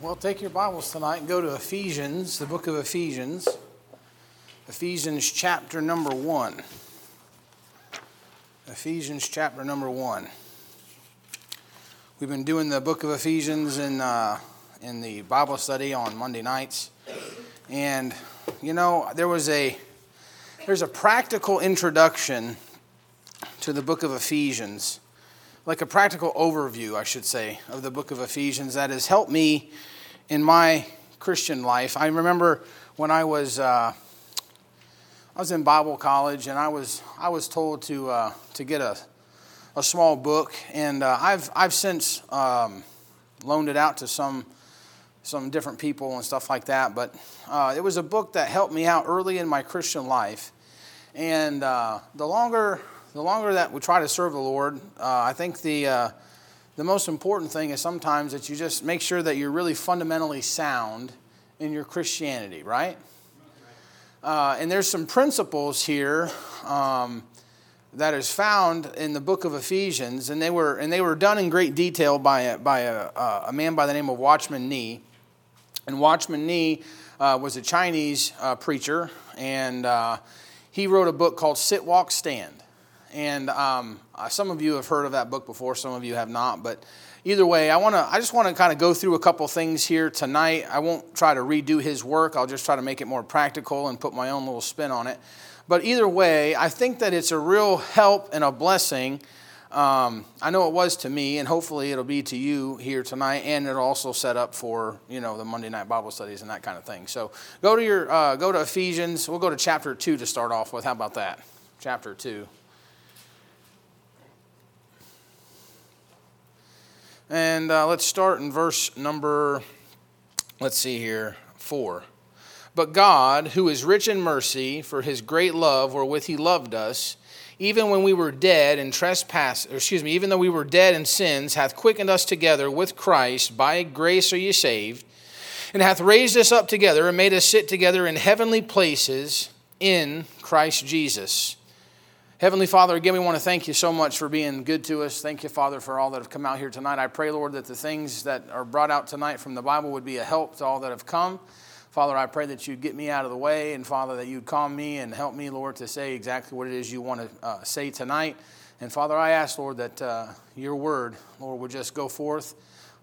Well, take your Bibles tonight and go to Ephesians, the book of Ephesians. Ephesians chapter number one. Ephesians chapter number one. We've been doing the book of Ephesians in, uh, in the Bible study on Monday nights. And, you know, there was a, there's a practical introduction to the book of Ephesians like a practical overview, I should say, of the book of Ephesians that has helped me in my Christian life. I remember when I was uh, I was in Bible college, and I was I was told to uh, to get a a small book, and uh, I've I've since um, loaned it out to some some different people and stuff like that. But uh, it was a book that helped me out early in my Christian life, and uh, the longer the longer that we try to serve the Lord, uh, I think the uh, the most important thing is sometimes that you just make sure that you're really fundamentally sound in your Christianity, right? Uh, and there's some principles here um, that is found in the book of Ephesians, and they were and they were done in great detail by a, by a, a man by the name of Watchman Nee. And Watchman Nee uh, was a Chinese uh, preacher, and uh, he wrote a book called Sit, Walk, Stand. And um, uh, some of you have heard of that book before, some of you have not. But either way, I want to. I just want to kind of go through a couple things here tonight. I won't try to redo his work. I'll just try to make it more practical and put my own little spin on it. But either way, I think that it's a real help and a blessing. Um, I know it was to me, and hopefully it'll be to you here tonight, and it'll also set up for you know the Monday night Bible studies and that kind of thing. So go to your uh, go to Ephesians. We'll go to chapter two to start off with. How about that? Chapter two. And uh, let's start in verse number, let's see here, four. But God, who is rich in mercy, for his great love wherewith he loved us, even when we were dead in trespass, excuse me, even though we were dead in sins, hath quickened us together with Christ. By grace are ye saved, and hath raised us up together and made us sit together in heavenly places in Christ Jesus Heavenly Father, again, we want to thank you so much for being good to us. Thank you, Father, for all that have come out here tonight. I pray, Lord, that the things that are brought out tonight from the Bible would be a help to all that have come. Father, I pray that you'd get me out of the way, and Father, that you'd calm me and help me, Lord, to say exactly what it is you want to uh, say tonight. And Father, I ask, Lord, that uh, your word, Lord, would just go forth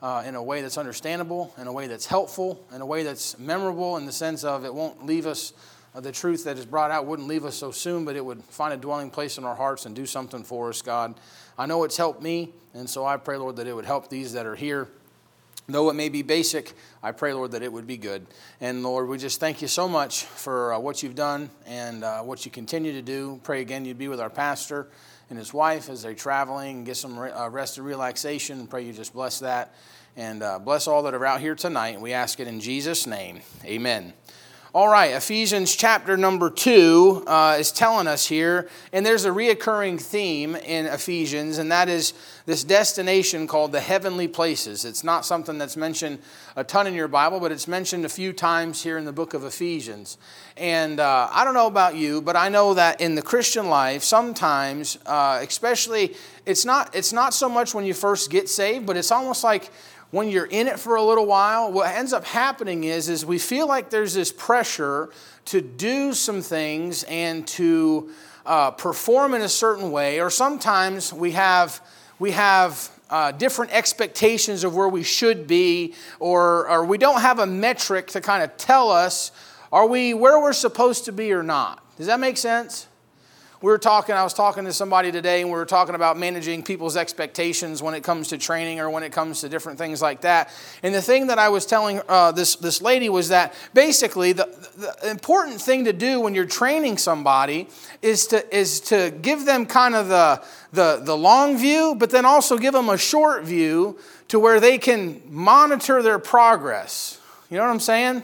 uh, in a way that's understandable, in a way that's helpful, in a way that's memorable in the sense of it won't leave us the truth that is brought out wouldn't leave us so soon, but it would find a dwelling place in our hearts and do something for us, God. I know it's helped me, and so I pray, Lord, that it would help these that are here. Though it may be basic, I pray, Lord, that it would be good. And Lord, we just thank you so much for uh, what you've done and uh, what you continue to do. Pray again you'd be with our pastor and his wife as they're traveling and get some uh, rest and relaxation. Pray you just bless that and uh, bless all that are out here tonight. We ask it in Jesus' name. Amen. All right, Ephesians chapter number two uh, is telling us here, and there's a reoccurring theme in Ephesians, and that is this destination called the heavenly places. It's not something that's mentioned a ton in your Bible, but it's mentioned a few times here in the book of Ephesians. And uh, I don't know about you, but I know that in the Christian life, sometimes, uh, especially, it's not, it's not so much when you first get saved, but it's almost like when you're in it for a little while, what ends up happening is, is we feel like there's this pressure to do some things and to uh, perform in a certain way, or sometimes we have, we have uh, different expectations of where we should be, or, or we don't have a metric to kind of tell us are we where we're supposed to be or not. Does that make sense? We were talking, I was talking to somebody today, and we were talking about managing people's expectations when it comes to training or when it comes to different things like that. And the thing that I was telling uh, this, this lady was that basically the, the important thing to do when you're training somebody is to, is to give them kind of the, the, the long view, but then also give them a short view to where they can monitor their progress. You know what I'm saying?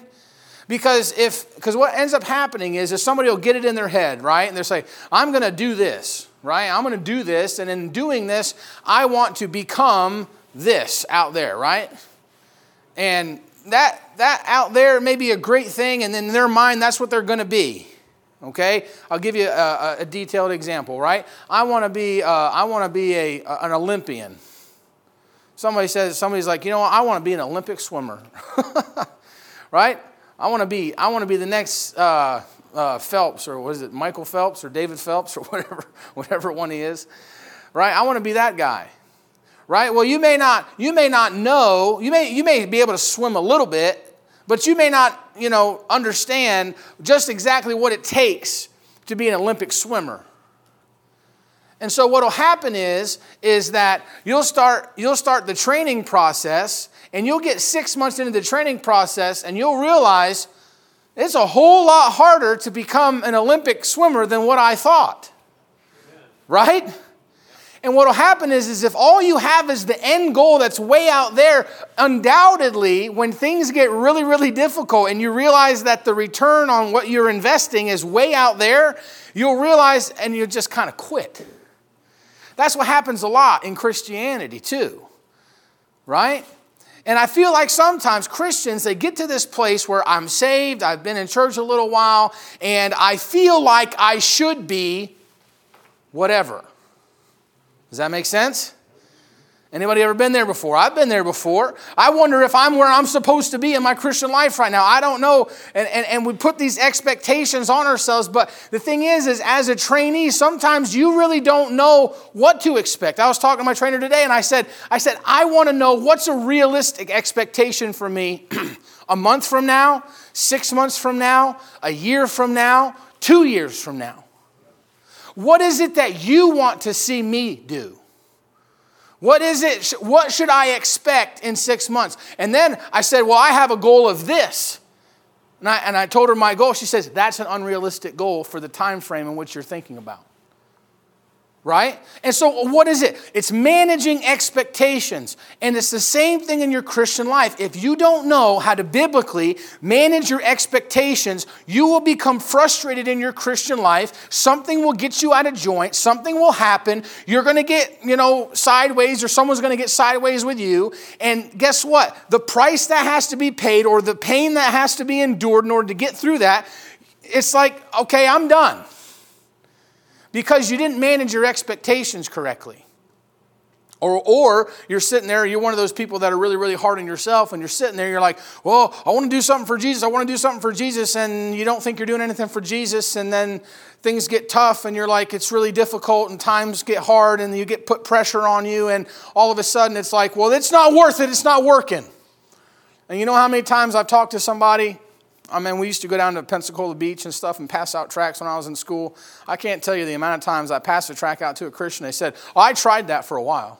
Because if, because what ends up happening is, is somebody will get it in their head, right? And they'll say, I'm going to do this, right? I'm going to do this. And in doing this, I want to become this out there, right? And that, that out there may be a great thing. And in their mind, that's what they're going to be. Okay, I'll give you a, a detailed example. Right, I want to be uh, I want to be a, an Olympian. Somebody says, somebody's like, you know what, I want to be an Olympic swimmer. right? I want to be, I want to be the next uh, uh, Phelps, or was it Michael Phelps or David Phelps or whatever, whatever one he is. Right? I want to be that guy. Right? Well, you may not, you may not know, you may, you may be able to swim a little bit, but you may not, you know, understand just exactly what it takes to be an Olympic swimmer. And so what will happen is, is that you'll start, you'll start the training process and you'll get six months into the training process and you'll realize it's a whole lot harder to become an Olympic swimmer than what I thought. Right? And what will happen is, is if all you have is the end goal that's way out there, undoubtedly, when things get really, really difficult and you realize that the return on what you're investing is way out there, you'll realize and you'll just kind of quit. That's what happens a lot in Christianity, too, right? And I feel like sometimes Christians, they get to this place where I'm saved, I've been in church a little while, and I feel like I should be whatever. Does that make sense? Anybody ever been there before? I've been there before. I wonder if I'm where I'm supposed to be in my Christian life right now. I don't know. And, and, and we put these expectations on ourselves. But the thing is, is as a trainee, sometimes you really don't know what to expect. I was talking to my trainer today and I said, I said, I want to know what's a realistic expectation for me a month from now, six months from now, a year from now, two years from now. What is it that you want to see me do? What is it? What should I expect in six months? And then I said, Well, I have a goal of this. And I, and I told her my goal. She says, That's an unrealistic goal for the time frame in which you're thinking about right? And so, what is it? It's managing expectations. And it's the same thing in your Christian life. If you don't know how to biblically manage your expectations, you will become frustrated in your Christian life. Something will get you out of joint, something will happen. You're going to get, you know, sideways, or someone's going to get sideways with you. And guess what? The price that has to be paid, or the pain that has to be endured in order to get through that, it's like, okay, I'm done because you didn't manage your expectations correctly. Or, or you're sitting there, you're one of those people that are really, really hard on yourself, and you're sitting there, you're like, well, I want to do something for Jesus, I want to do something for Jesus, and you don't think you're doing anything for Jesus, and then things get tough, and you're like, it's really difficult, and times get hard, and you get put pressure on you, and all of a sudden it's like, well, it's not worth it, it's not working. And you know how many times I've talked to somebody I mean, we used to go down to Pensacola Beach and stuff and pass out tracts when I was in school. I can't tell you the amount of times I passed a tract out to a Christian. They said, oh, I tried that for a while.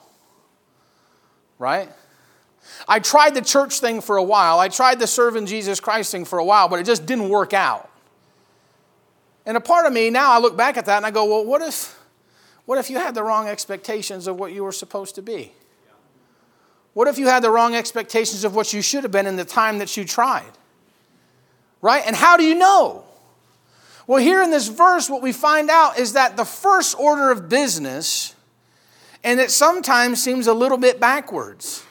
Right? I tried the church thing for a while. I tried the serving Jesus Christ thing for a while, but it just didn't work out. And a part of me now I look back at that and I go, well, what if, what if you had the wrong expectations of what you were supposed to be? What if you had the wrong expectations of what you should have been in the time that you tried? Right? And how do you know? Well, here in this verse, what we find out is that the first order of business, and it sometimes seems a little bit backwards.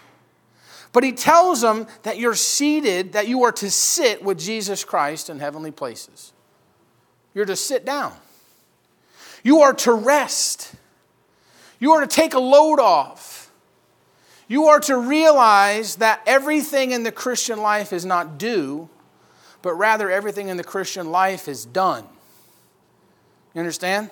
But he tells them that you're seated, that you are to sit with Jesus Christ in heavenly places. You're to sit down. You are to rest. You are to take a load off. You are to realize that everything in the Christian life is not due, but rather everything in the Christian life is done. You understand?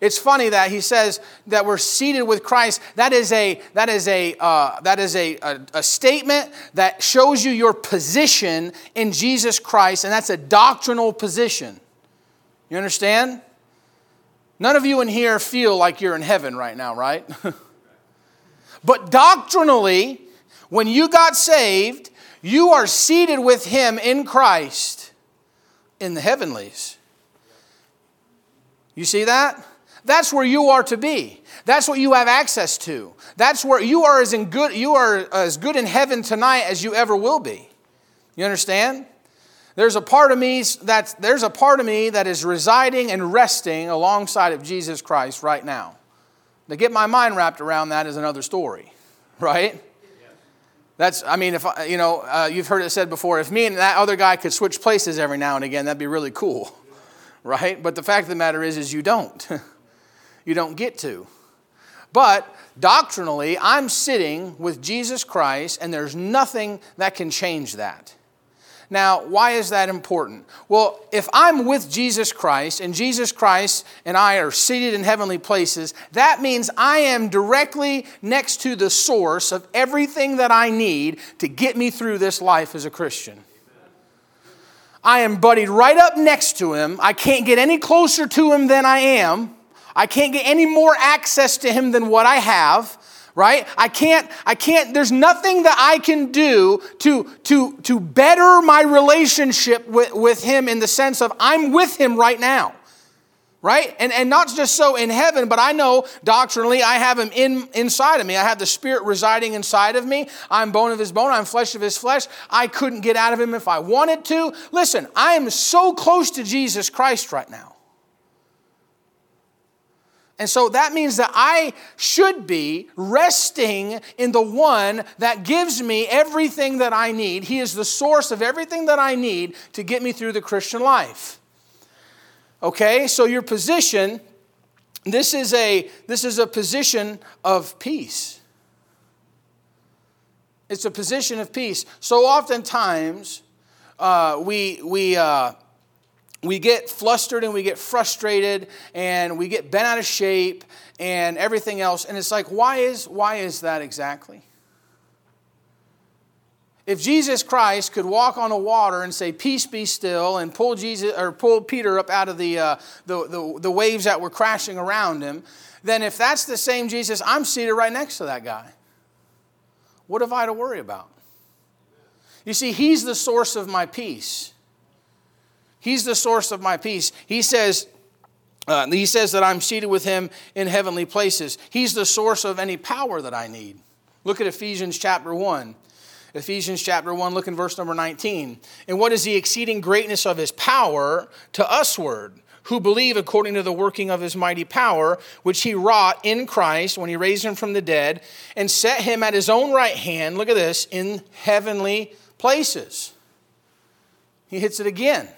It's funny that he says that we're seated with Christ. That is a that is a uh, that is a, a, a statement that shows you your position in Jesus Christ, and that's a doctrinal position. You understand? None of you in here feel like you're in heaven right now, right? but doctrinally, when you got saved, you are seated with him in Christ in the heavenlies. You see that? That's where you are to be. That's what you have access to. That's where you are as in good you are as good in heaven tonight as you ever will be. You understand? There's a part of me that there's a part of me that is residing and resting alongside of Jesus Christ right now. To get my mind wrapped around that is another story, right? That's, I mean, if, you know, uh, you've heard it said before, if me and that other guy could switch places every now and again, that'd be really cool, right? But the fact of the matter is, is you don't. you don't get to. But doctrinally, I'm sitting with Jesus Christ, and there's nothing that can change that. Now, why is that important? Well, if I'm with Jesus Christ and Jesus Christ and I are seated in heavenly places, that means I am directly next to the source of everything that I need to get me through this life as a Christian. I am buddied right up next to him. I can't get any closer to him than I am. I can't get any more access to him than what I have right? I can't i can't there's nothing that i can do to to to better my relationship with, with him in the sense of i'm with him right now right? And and not just so in heaven but i know doctrinally i have him in inside of me. I have the spirit residing inside of me. I'm bone of his bone. I'm flesh of his flesh. I couldn't get out of him if i wanted to. Listen i am so close to jesus christ right now and so that means that I should be resting in the one that gives me everything that I need. He is the source of everything that I need to get me through the Christian life. Okay, so your position, this is a, this is a position of peace. It's a position of peace. So oftentimes, uh, we, we, uh, we get flustered and we get frustrated and we get bent out of shape and everything else. And it's like why is why is that exactly? If jesus christ could walk on the water and say peace be still and pull jesus or pull peter up out of the, uh, the, the, the waves that were crashing around him then if that's the same jesus i'm seated right next to that guy. What have i to worry about? You see he's the source of my peace He's the source of my peace. He says, uh, he says that I'm seated with him in heavenly places. He's the source of any power that I need. Look at Ephesians chapter 1. Ephesians chapter 1, look in verse number 19. And what is the exceeding greatness of his power to usward, who believe according to the working of his mighty power, which he wrought in Christ when he raised him from the dead and set him at his own right hand, look at this, in heavenly places. He hits it again.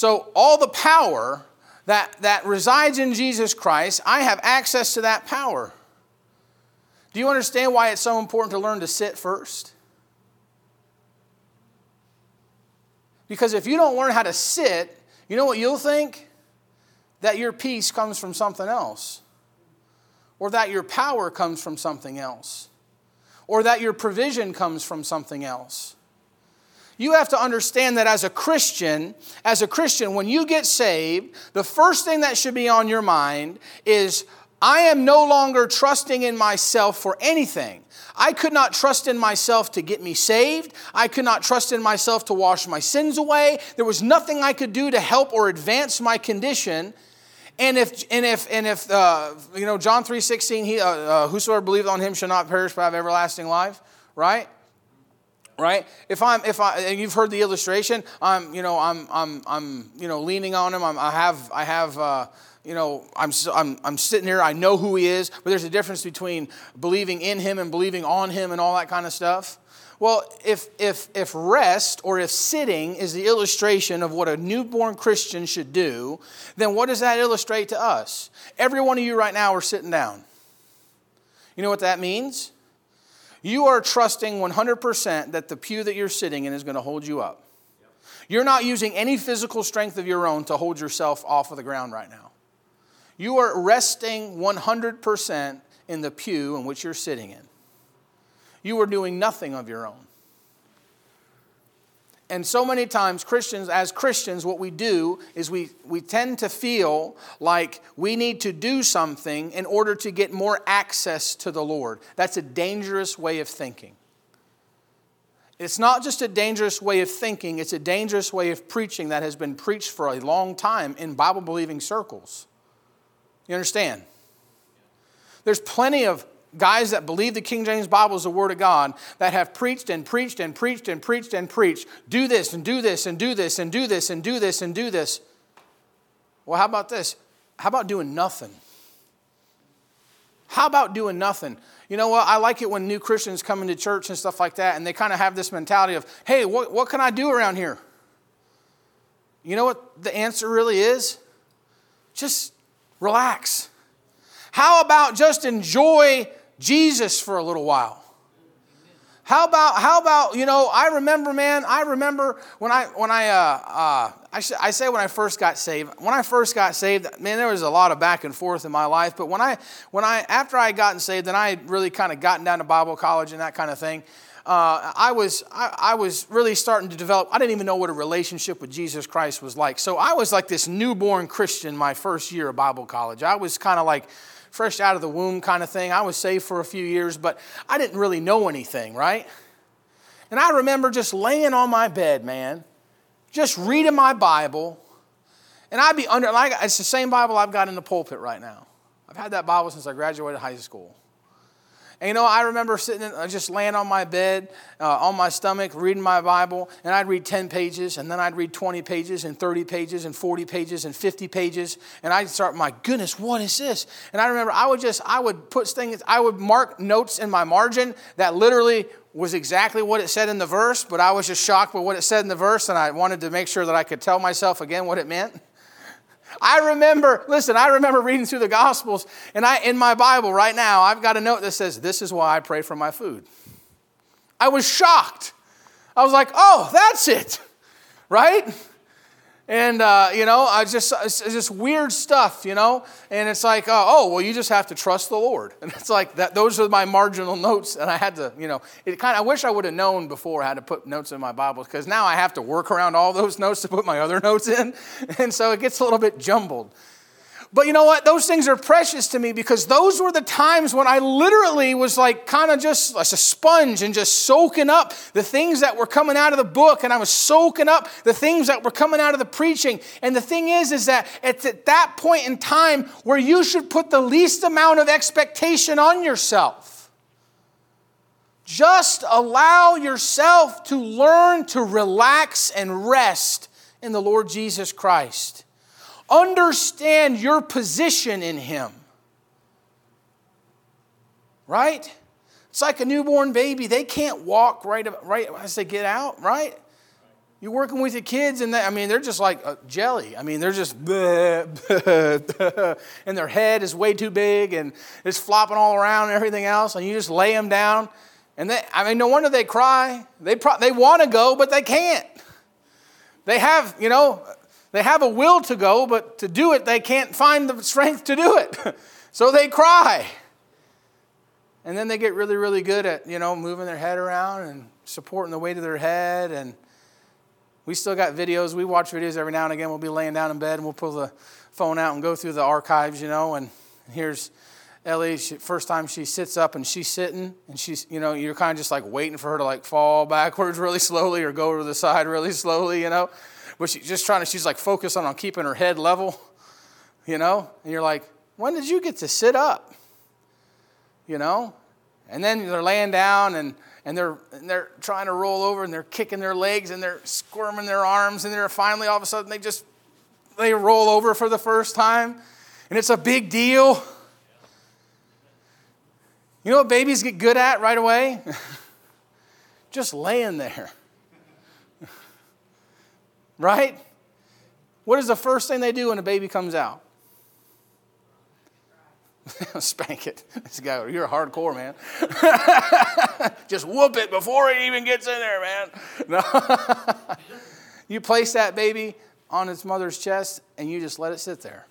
So, all the power that, that resides in Jesus Christ, I have access to that power. Do you understand why it's so important to learn to sit first? Because if you don't learn how to sit, you know what you'll think? That your peace comes from something else, or that your power comes from something else, or that your provision comes from something else you have to understand that as a Christian, as a Christian, when you get saved, the first thing that should be on your mind is I am no longer trusting in myself for anything. I could not trust in myself to get me saved. I could not trust in myself to wash my sins away. There was nothing I could do to help or advance my condition. And if and if and if uh, you know John three sixteen, he uh, uh, whosoever believeth on him shall not perish but have everlasting life. Right? Right? If i'm if i and you've heard the illustration i'm you know i'm i'm i'm you know leaning on him. I'm, i have i have uh, you know I'm, I'm i'm sitting here. I know who he is but there's a difference between believing in him and believing on him and all that kind of stuff. Well if if if rest or if sitting is the illustration of what a newborn christian should do then what does that illustrate to us? Every one of you right now are sitting down. You know what that means you are trusting 100% that the pew that you're sitting in is going to hold you up. You're not using any physical strength of your own to hold yourself off of the ground right now. You are resting 100% in the pew in which you're sitting in. You are doing nothing of your own and so many times christians as christians what we do is we, we tend to feel like we need to do something in order to get more access to the lord. That's a dangerous way of thinking. It's not just a dangerous way of thinking it's a dangerous way of preaching that has been preached for a long time in bible believing circles. You understand? There's plenty of guys that believe the King James Bible is the Word of God that have preached and preached and preached and preached and preached. Do this and do this and do this and do this and do this and do this. Well, how about this? How about doing nothing? How about doing nothing? You know what? I like it when new Christians come into church and stuff like that, and they kind of have this mentality of, hey, what, what can I do around here? You know what the answer really is? Just relax. How about just enjoy Jesus for a little while? How about how about you know? I remember, man. I remember when I when I uh, uh, I, sh- I say when I first got saved. When I first got saved, man, there was a lot of back and forth in my life. But when I when I after I had gotten saved, and I had really kind of gotten down to Bible college and that kind of thing. Uh, I was I, I was really starting to develop. I didn't even know what a relationship with Jesus Christ was like. So I was like this newborn Christian my first year of Bible college. I was kind of like fresh out of the womb kind of thing. I was saved for a few years, but I didn't really know anything, right? And I remember just laying on my bed, man, just reading my Bible. And I'd be under, like, it's the same Bible I've got in the pulpit right now. I've had that Bible since I graduated high school. And you know, I remember sitting, in, uh, just laying on my bed, uh, on my stomach, reading my Bible, and I'd read 10 pages, and then I'd read 20 pages, and 30 pages, and 40 pages, and 50 pages, and I'd start, my goodness, what is this? And I remember I would just, I would put things, I would mark notes in my margin that literally was exactly what it said in the verse, but I was just shocked by what it said in the verse, and I wanted to make sure that I could tell myself again what it meant. I remember, listen, I remember reading through the Gospels, and I in my Bible right now, I've got a note that says, This is why I pray for my food. I was shocked. I was like, oh, that's it, right? And, uh, you know, I just, it's just weird stuff, you know? And it's like, uh, oh, well, you just have to trust the Lord. And it's like, that. those are my marginal notes. And I had to, you know, it kind I wish I would have known before had to put notes in my Bible because now I have to work around all those notes to put my other notes in. And so it gets a little bit jumbled. But you know what? Those things are precious to me because those were the times when I literally was like kind of just like a sponge and just soaking up the things that were coming out of the book and I was soaking up the things that were coming out of the preaching. And the thing is, is that it's at that point in time where you should put the least amount of expectation on yourself. Just allow yourself to learn to relax and rest in the Lord Jesus Christ. Understand your position in Him. Right? It's like a newborn baby. They can't walk right, right as they get out, right? You're working with your kids, and they, I mean, they're just like uh, jelly. I mean, they're just, bleh, bleh, and their head is way too big, and it's flopping all around and everything else, and you just lay them down. And they, I mean, no wonder they cry. They, pro- they want to go, but they can't. They have, you know, they have a will to go, but to do it, they can't find the strength to do it. so they cry. And then they get really, really good at, you know, moving their head around and supporting the weight of their head. And we still got videos. We watch videos every now and again. We'll be laying down in bed and we'll pull the phone out and go through the archives, you know. And here's Ellie, she, first time she sits up and she's sitting and she's, you know, you're kind of just like waiting for her to like fall backwards really slowly or go to the side really slowly, you know but she's just trying to, she's like focusing on keeping her head level, you know? And you're like, when did you get to sit up? You know? And then they're laying down and, and they're, and they're trying to roll over and they're kicking their legs and they're squirming their arms and they're finally all of a sudden they just, they roll over for the first time and it's a big deal. You know what babies get good at right away? just laying there. Right? What is the first thing they do when a baby comes out? Spank it. This guy, you're a hardcore man. Just whoop it before it even gets in there, man. No. you place that baby on its mother's chest and you just let it sit there.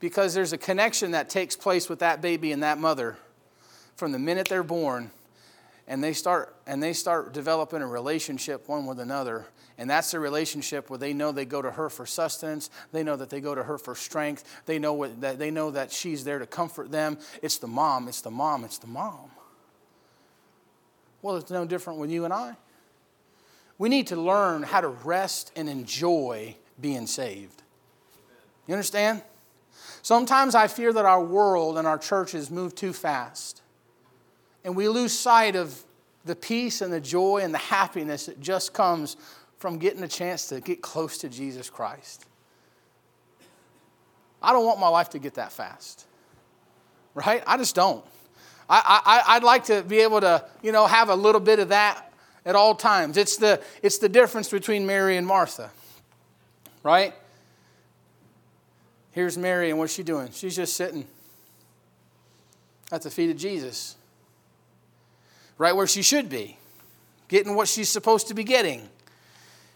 Because there's a connection that takes place with that baby and that mother from the minute they're born and they start and they start developing a relationship one with another and that's the relationship where they know they go to her for sustenance. They know that they go to her for strength. They know what, that they know that she's there to comfort them. It's the mom it's the mom it's the mom. Well it's no different with you and i. We need to learn how to rest and enjoy being saved. You understand? Sometimes i fear that our world and our churches move too fast and we lose sight of the peace and the joy and the happiness that just comes from getting a chance to get close to Jesus Christ. I don't want my life to get that fast, right? I just don't. I, I, I'd like to be able to, you know, have a little bit of that at all times. It's the, it's the difference between Mary and Martha, right? Here's Mary, and what's she doing? She's just sitting. At the feet of Jesus. Right where she should be, getting what she's supposed to be getting.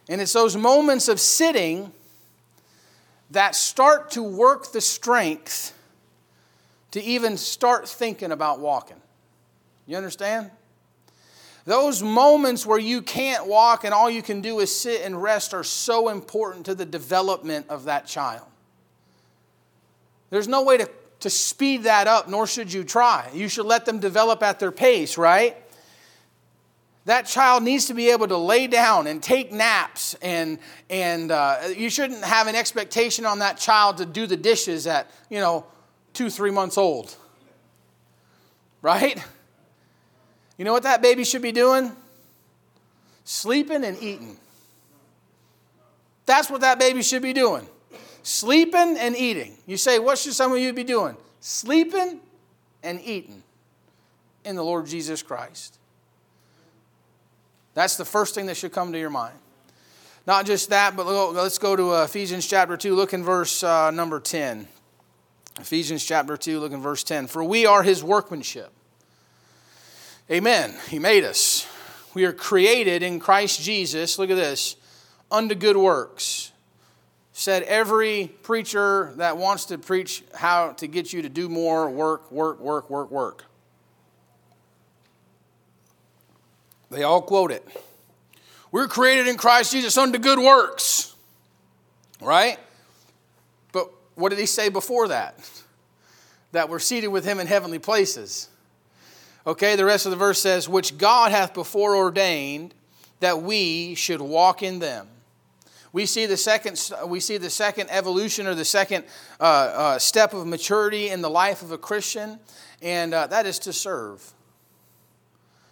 And it's those moments of sitting that start to work the strength to even start thinking about walking. You understand? Those moments where you can't walk and all you can do is sit and rest are so important to the development of that child. There's no way to, to speed that up, nor should you try. You should let them develop at their pace, right? That child needs to be able to lay down and take naps, and, and uh, you shouldn't have an expectation on that child to do the dishes at, you know, two, three months old. Right? You know what that baby should be doing? Sleeping and eating. That's what that baby should be doing. Sleeping and eating. You say, what should some of you be doing? Sleeping and eating in the Lord Jesus Christ. That's the first thing that should come to your mind. Not just that, but let's go to Ephesians chapter 2. Look in verse uh, number 10. Ephesians chapter 2, look in verse 10. For we are his workmanship. Amen. He made us. We are created in Christ Jesus, look at this, unto good works. Said every preacher that wants to preach how to get you to do more work, work, work, work, work. They all quote it. We're created in Christ Jesus unto good works. Right? But what did he say before that? That we're seated with him in heavenly places. Okay, the rest of the verse says, Which God hath before ordained that we should walk in them. We see the second, we see the second evolution or the second uh, uh, step of maturity in the life of a Christian, and uh, that is to serve.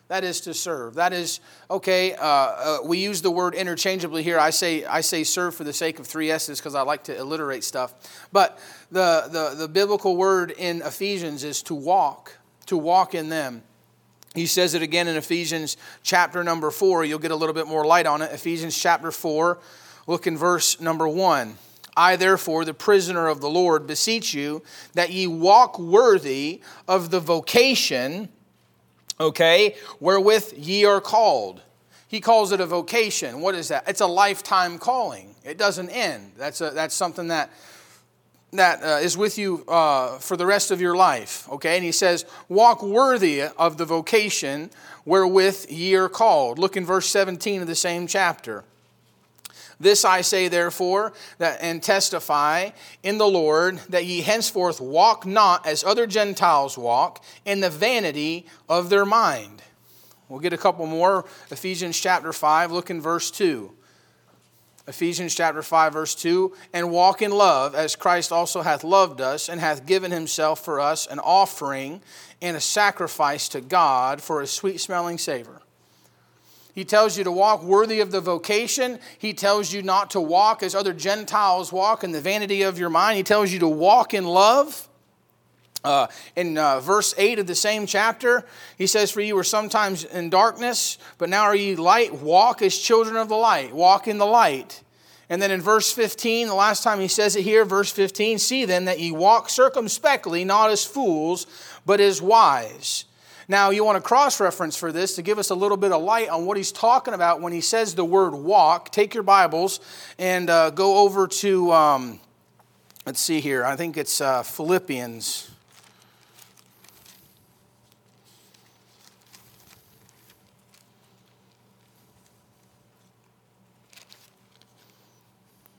That is to serve. That is, okay, uh, uh, we use the word interchangeably here. I say, I say serve for the sake of three S's because I like to alliterate stuff. But the, the, the biblical word in Ephesians is to walk, to walk in them. He says it again in Ephesians chapter number four. You'll get a little bit more light on it. Ephesians chapter four, look in verse number one. I, therefore, the prisoner of the Lord, beseech you that ye walk worthy of the vocation okay, wherewith ye are called. He calls it a vocation. What is that? It's a lifetime calling. It doesn't end. That's, a, that's something that, that uh, is with you uh, for the rest of your life, okay? And he says, walk worthy of the vocation wherewith ye are called. Look in verse 17 of the same chapter. This I say, therefore, that, and testify in the Lord that ye henceforth walk not as other Gentiles walk in the vanity of their mind. We'll get a couple more. Ephesians chapter 5, look in verse 2. Ephesians chapter 5, verse 2 And walk in love, as Christ also hath loved us, and hath given himself for us an offering and a sacrifice to God for a sweet smelling savor. He tells you to walk worthy of the vocation. He tells you not to walk as other Gentiles walk in the vanity of your mind. He tells you to walk in love. Uh, in uh, verse 8 of the same chapter, he says, For you were sometimes in darkness, but now are ye light. Walk as children of the light. Walk in the light. And then in verse 15, the last time he says it here, verse 15, See then that ye walk circumspectly, not as fools, but as wise now, you want a cross reference for this to give us a little bit of light on what he's talking about when he says the word walk. Take your Bibles and uh, go over to, um, let's see here, I think it's uh, Philippians.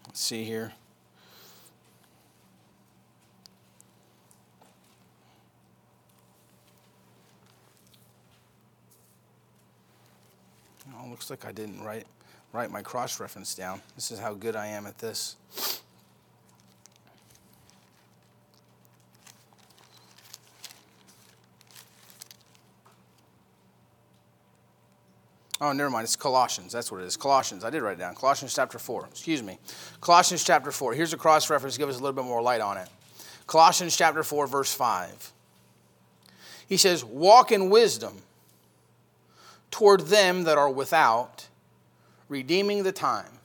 Let's see here. Looks like I didn't write, write my cross reference down. This is how good I am at this. Oh, never mind. It's Colossians. That's what it is. Colossians. I did write it down. Colossians chapter 4. Excuse me. Colossians chapter 4. Here's a cross reference give us a little bit more light on it. Colossians chapter 4, verse 5. He says, Walk in wisdom toward them that are without, redeeming the time.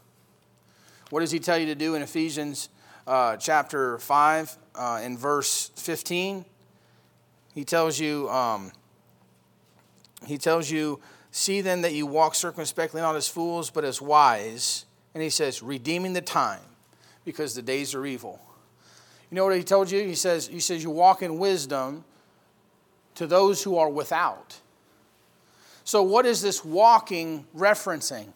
What does he tell you to do in Ephesians uh, chapter 5 uh, in verse 15? He tells you, um, he tells you, see then that you walk circumspectly, not as fools, but as wise. And he says, redeeming the time, because the days are evil. You know what he told you? He says, he says you walk in wisdom to those who are without. So, what is this walking referencing?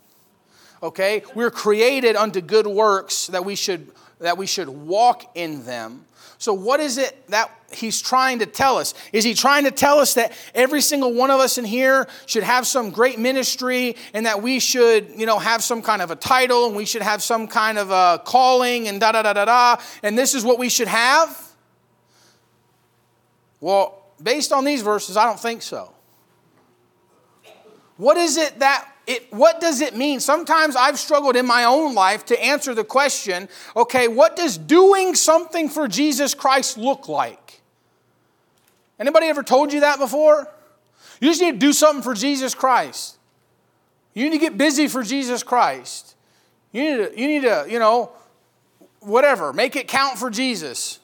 Okay, we're created unto good works that we should that we should walk in them. So, what is it that he's trying to tell us? Is he trying to tell us that every single one of us in here should have some great ministry and that we should, you know, have some kind of a title and we should have some kind of a calling and da da da da da, and this is what we should have? Well, based on these verses, I don't think so. What is it that it, what does it mean? Sometimes I've struggled in my own life to answer the question okay, what does doing something for Jesus Christ look like? Anybody ever told you that before? You just need to do something for Jesus Christ. You need to get busy for Jesus Christ. You need to, you need to, you know, whatever, make it count for Jesus.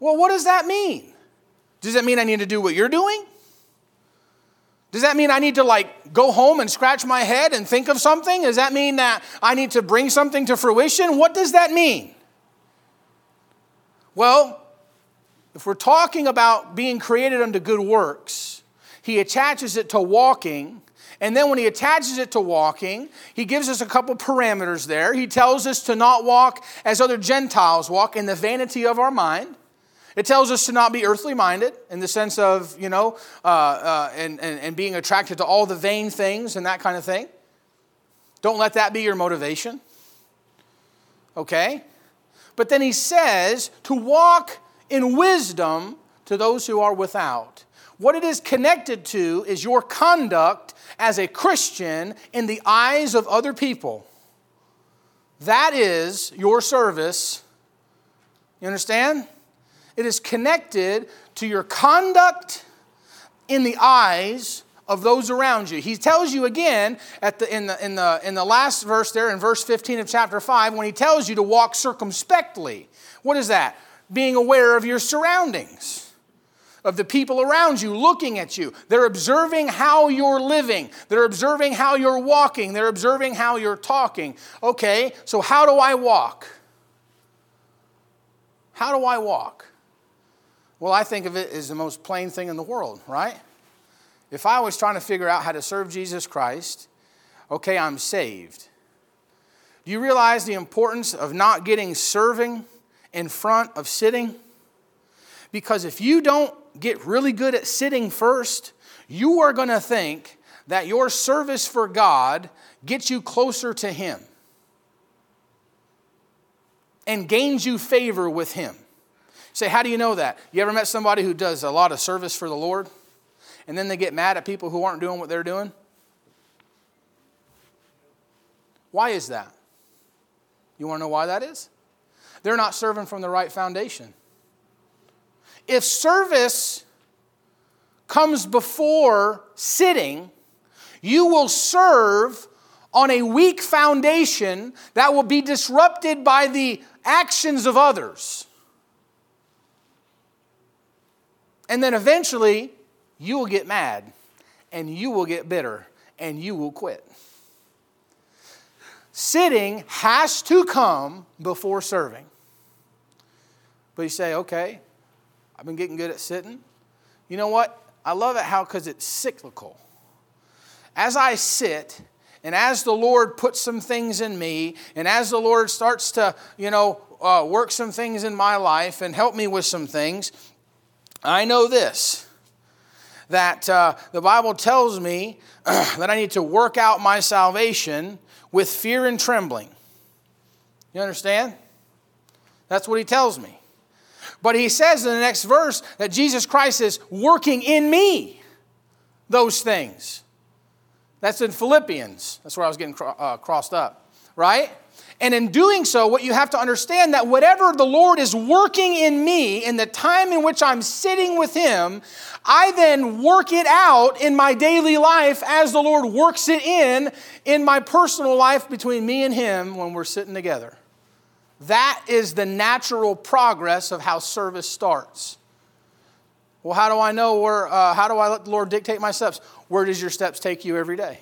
Well, what does that mean? Does that mean I need to do what you're doing? Does that mean I need to like go home and scratch my head and think of something? Does that mean that I need to bring something to fruition? What does that mean? Well, if we're talking about being created unto good works, he attaches it to walking. And then when he attaches it to walking, he gives us a couple parameters there. He tells us to not walk as other Gentiles walk in the vanity of our mind. It tells us to not be earthly minded in the sense of, you know, uh, uh, and, and, and being attracted to all the vain things and that kind of thing. Don't let that be your motivation. Okay? But then he says to walk in wisdom to those who are without. What it is connected to is your conduct as a Christian in the eyes of other people. That is your service. You understand? It is connected to your conduct in the eyes of those around you. He tells you again at the, in, the, in, the, in the last verse there, in verse 15 of chapter 5, when he tells you to walk circumspectly. What is that? Being aware of your surroundings, of the people around you looking at you. They're observing how you're living, they're observing how you're walking, they're observing how you're talking. Okay, so how do I walk? How do I walk? Well, I think of it as the most plain thing in the world, right? If I was trying to figure out how to serve Jesus Christ, okay, I'm saved. Do you realize the importance of not getting serving in front of sitting? Because if you don't get really good at sitting first, you are going to think that your service for God gets you closer to Him and gains you favor with Him. Say, how do you know that? You ever met somebody who does a lot of service for the Lord and then they get mad at people who aren't doing what they're doing? Why is that? You want to know why that is? They're not serving from the right foundation. If service comes before sitting, you will serve on a weak foundation that will be disrupted by the actions of others. And then eventually, you will get mad and you will get bitter and you will quit. Sitting has to come before serving. But you say, okay, I've been getting good at sitting. You know what? I love it how, because it's cyclical. As I sit, and as the Lord puts some things in me, and as the Lord starts to, you know, uh, work some things in my life and help me with some things, I know this that uh, the Bible tells me that I need to work out my salvation with fear and trembling. You understand? That's what he tells me. But he says in the next verse that Jesus Christ is working in me those things. That's in Philippians. That's where I was getting uh, crossed up, right? And in doing so, what you have to understand that whatever the Lord is working in me in the time in which I'm sitting with Him, I then work it out in my daily life as the Lord works it in in my personal life between me and Him when we're sitting together. That is the natural progress of how service starts. Well, how do I know where, uh, how do I let the Lord dictate my steps? Where does your steps take you every day?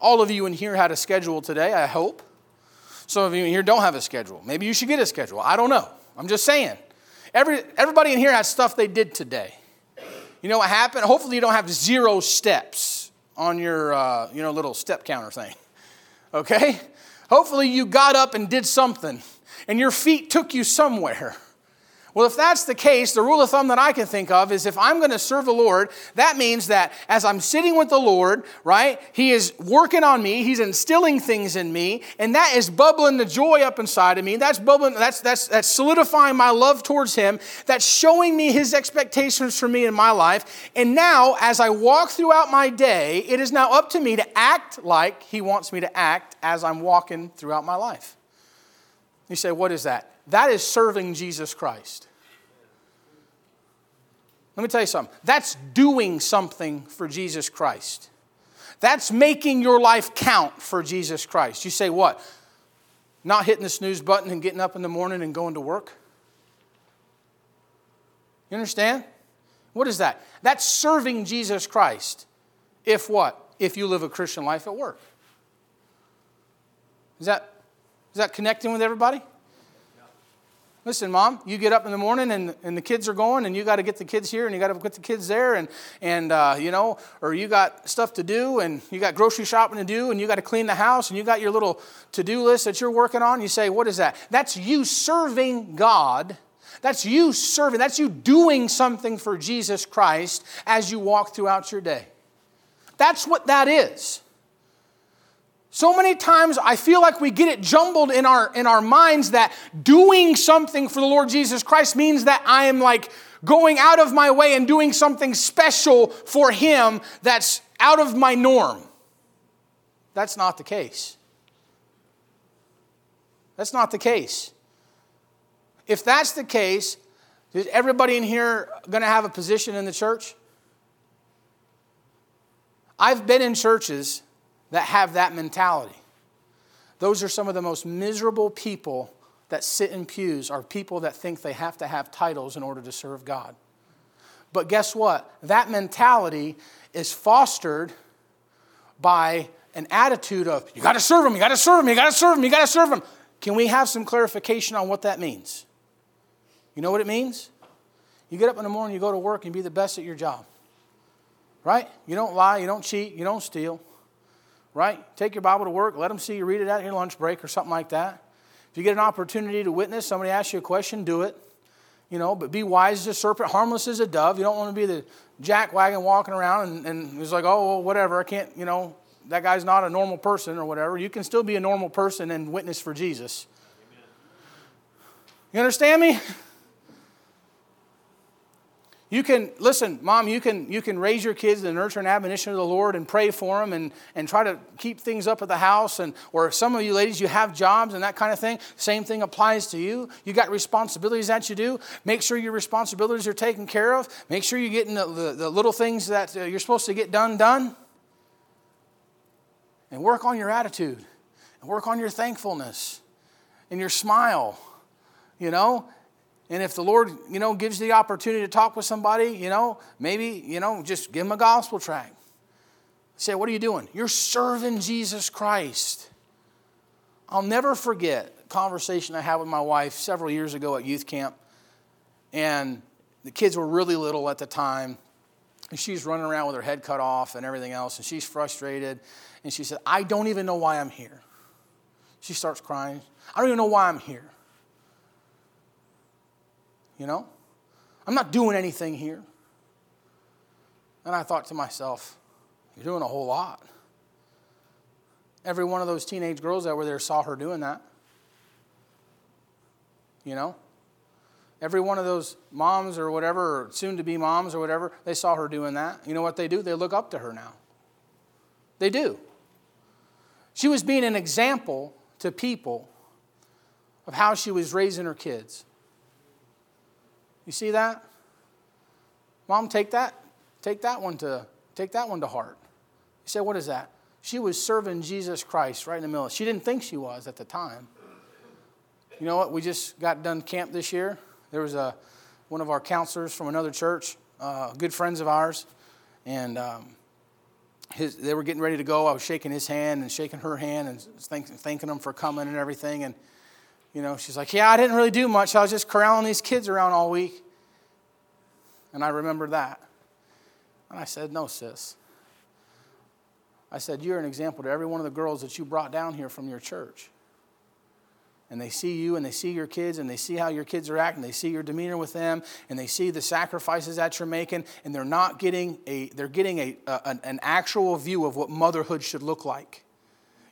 All of you in here had a schedule today, I hope. Some of you in here don't have a schedule. Maybe you should get a schedule. I don't know. I'm just saying. Every, everybody in here has stuff they did today. You know what happened? Hopefully, you don't have zero steps on your uh, you know, little step counter thing. Okay? Hopefully, you got up and did something, and your feet took you somewhere. Well, if that's the case, the rule of thumb that I can think of is if I'm going to serve the Lord, that means that as I'm sitting with the Lord, right, He is working on me, He's instilling things in me, and that is bubbling the joy up inside of me. That's bubbling, that's, that's, that's solidifying my love towards Him. That's showing me His expectations for me in my life. And now, as I walk throughout my day, it is now up to me to act like He wants me to act as I'm walking throughout my life. You say, what is that? That is serving Jesus Christ. Let me tell you something. That's doing something for Jesus Christ. That's making your life count for Jesus Christ. You say, what? Not hitting the snooze button and getting up in the morning and going to work? You understand? What is that? That's serving Jesus Christ. If what? If you live a Christian life at work. Is that, is that connecting with everybody? Listen, mom, you get up in the morning and, and the kids are going, and you got to get the kids here and you got to get the kids there, and, and uh, you know, or you got stuff to do and you got grocery shopping to do, and you got to clean the house, and you got your little to do list that you're working on. You say, What is that? That's you serving God. That's you serving, that's you doing something for Jesus Christ as you walk throughout your day. That's what that is. So many times I feel like we get it jumbled in our, in our minds that doing something for the Lord Jesus Christ means that I am like going out of my way and doing something special for Him that's out of my norm. That's not the case. That's not the case. If that's the case, is everybody in here going to have a position in the church? I've been in churches that have that mentality. Those are some of the most miserable people that sit in pews, are people that think they have to have titles in order to serve God. But guess what? That mentality is fostered by an attitude of, you got to serve them, you got to serve them, you got to serve them, you got to serve them. Can we have some clarification on what that means? You know what it means? You get up in the morning, you go to work, and be the best at your job. Right? You don't lie, you don't cheat, you don't steal right? Take your Bible to work, let them see you read it at your lunch break or something like that. If you get an opportunity to witness, somebody asks you a question, do it. You know, but be wise as a serpent, harmless as a dove. You don't want to be the jack wagon walking around and, and it's like, oh, well, whatever, I can't, you know, that guy's not a normal person or whatever. You can still be a normal person and witness for Jesus. You understand me? You can, listen, mom, you can, you can raise your kids the nurture and admonition of the Lord and pray for them and, and try to keep things up at the house. And, or some of you ladies, you have jobs and that kind of thing. Same thing applies to you. You got responsibilities that you do. Make sure your responsibilities are taken care of. Make sure you're getting the, the, the little things that uh, you're supposed to get done, done. And work on your attitude and work on your thankfulness and your smile, you know, and if the Lord, you know, gives you the opportunity to talk with somebody, you know, maybe, you know, just give them a gospel tract. Say, what are you doing? You're serving Jesus Christ. I'll never forget a conversation I had with my wife several years ago at youth camp. And the kids were really little at the time. And she's running around with her head cut off and everything else. And she's frustrated. And she said, I don't even know why I'm here. She starts crying. I don't even know why I'm here. You know? I'm not doing anything here. And I thought to myself, you're doing a whole lot. Every one of those teenage girls that were there saw her doing that. You know? Every one of those moms or whatever, or soon to be moms or whatever, they saw her doing that. You know what they do? They look up to her now. They do. She was being an example to people of how she was raising her kids. You see that? Mom, take that. Take that one to take that one to heart. You say, what is that? She was serving Jesus Christ right in the middle. She didn't think she was at the time. You know what? We just got done camp this year. There was a one of our counselors from another church, uh, good friends of ours, and um, his, they were getting ready to go. I was shaking his hand and shaking her hand and thank, thanking them for coming and everything. And, you know, she's like, Yeah, I didn't really do much. I was just corralling these kids around all week. And I remember that. And I said, No, sis. I said, You're an example to every one of the girls that you brought down here from your church. And they see you and they see your kids and they see how your kids are acting, they see your demeanor with them, and they see the sacrifices that you're making, and they're not getting a, they're getting a, a an actual view of what motherhood should look like.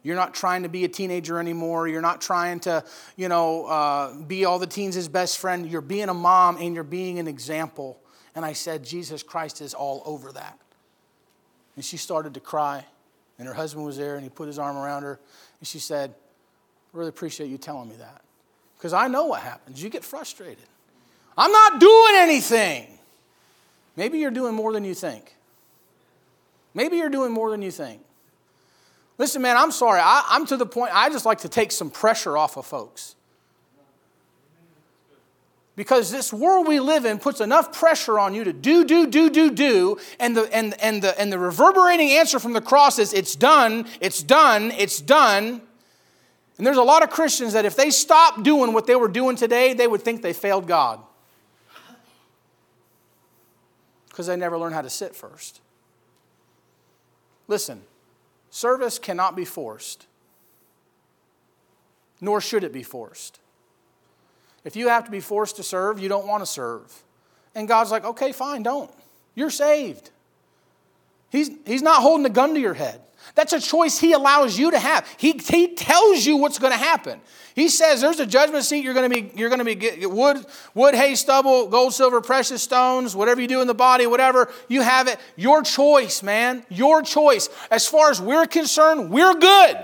You're not trying to be a teenager anymore. You're not trying to, you know, uh, be all the teens' best friend. You're being a mom and you're being an example. And I said, Jesus Christ is all over that. And she started to cry. And her husband was there and he put his arm around her. And she said, I really appreciate you telling me that. Because I know what happens. You get frustrated. I'm not doing anything. Maybe you're doing more than you think. Maybe you're doing more than you think. Listen, man, I'm sorry. I, am to the point, I just like to take some pressure off of folks. Because this world we live in puts enough pressure on you to do, do, do, do, do, and the, and, and, the, and the reverberating answer from the cross is it's done, it's done, it's done. And there's a lot of Christians that if they stopped doing what they were doing today, they would think they failed God. Because they never learned how to sit first. Listen, service cannot be forced, nor should it be forced. If you have to be forced to serve, you don't want to serve. And God's like, okay, fine, don't. You're saved. He's, he's not holding a gun to your head. That's a choice He allows you to have. He, he tells you what's going to happen. He says there's a judgment seat. You're going to be, you're going to be get, wood, wood, hay, stubble, gold, silver, precious stones, whatever you do in the body, whatever you have it. Your choice, man. Your choice. As far as we're concerned, we're good.